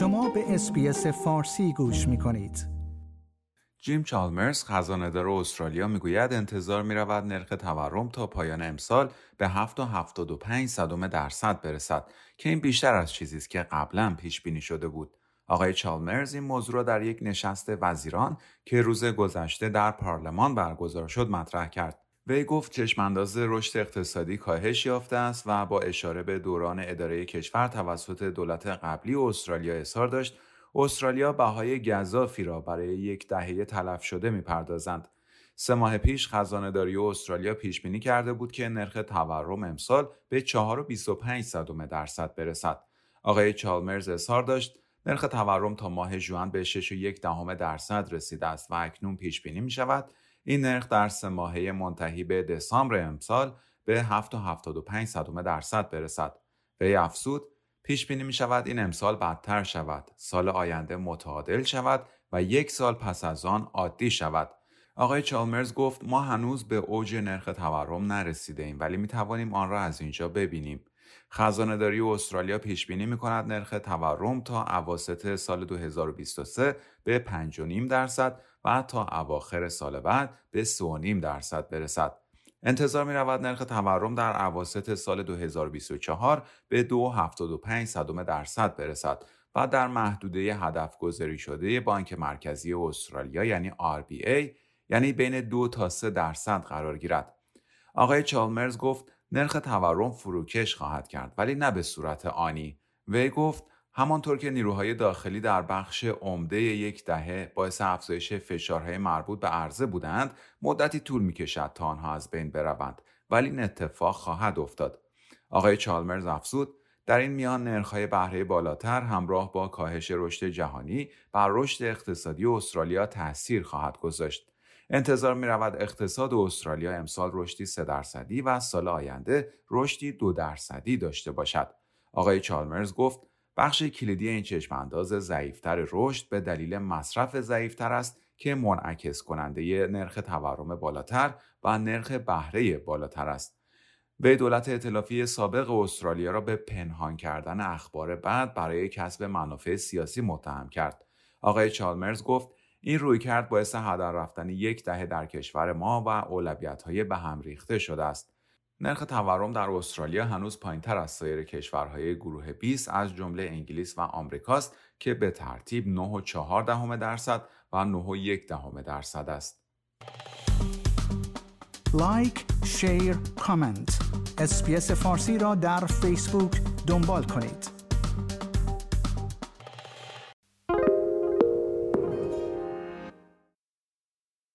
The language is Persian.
شما به اسپیس فارسی گوش می کنید. جیم چالمرز خزانهدار استرالیا می‌گوید انتظار می رود نرخ تورم تا پایان امسال به 7.75 صدم درصد برسد که این بیشتر از چیزی است که قبلا پیش بینی شده بود. آقای چالمرز این موضوع را در یک نشست وزیران که روز گذشته در پارلمان برگزار شد مطرح کرد. وی گفت چشمانداز رشد اقتصادی کاهش یافته است و با اشاره به دوران اداره کشور توسط دولت قبلی استرالیا اظهار داشت استرالیا بهای گذافی را برای یک دهه تلف شده می‌پردازند. سه ماه پیش خزانه داری استرالیا پیش بینی کرده بود که نرخ تورم امسال به 4.25 صدم درصد برسد. آقای چالمرز اظهار داشت نرخ تورم تا ماه ژوئن به 6.1 دهم درصد رسیده است و اکنون پیش بینی می شود این نرخ در سه ماهه منتهی به دسامبر امسال به 7.75 صدم درصد برسد. وی افزود پیش بینی می شود این امسال بدتر شود، سال آینده متعادل شود و یک سال پس از آن عادی شود. آقای چالمرز گفت ما هنوز به اوج نرخ تورم نرسیده ایم ولی می توانیم آن را از اینجا ببینیم. خزانه داری استرالیا پیش بینی می کند نرخ تورم تا اواسط سال 2023 به 5.5 درصد و تا اواخر سال بعد به 3.5 درصد برسد. انتظار می رود نرخ تورم در عواسط سال 2024 به 2.75 صدم درصد برسد و در محدوده هدف گذاری شده بانک مرکزی استرالیا یعنی RBA یعنی بین 2 تا 3 درصد قرار گیرد. آقای چالمرز گفت نرخ تورم فروکش خواهد کرد ولی نه به صورت آنی. وی گفت همانطور که نیروهای داخلی در بخش عمده یک دهه باعث افزایش فشارهای مربوط به عرضه بودند مدتی طول می‌کشد تا آنها از بین بروند ولی این اتفاق خواهد افتاد آقای چالمرز افزود در این میان نرخهای بهره بالاتر همراه با کاهش رشد جهانی بر رشد اقتصادی استرالیا تاثیر خواهد گذاشت انتظار می رود اقتصاد استرالیا امسال رشدی 3 درصدی و سال آینده رشدی دو درصدی داشته باشد. آقای چالمرز گفت بخش کلیدی این چشم انداز ضعیفتر رشد به دلیل مصرف ضعیفتر است که منعکس کننده نرخ تورم بالاتر و نرخ بهره بالاتر است. به دولت ائتلافی سابق استرالیا را به پنهان کردن اخبار بعد برای کسب منافع سیاسی متهم کرد. آقای چالمرز گفت این رویکرد باعث هدر رفتن یک دهه در کشور ما و اولویت‌های به هم ریخته شده است. نرخ تورم در استرالیا هنوز پایینتر از سایر کشورهای گروه 20 از جمله انگلیس و آمریکاست که به ترتیب 9.4 دهم درصد و 9.1 دهم درصد است. لایک، share، کامنت. اسپیس فارسی را در فیسبوک دنبال کنید.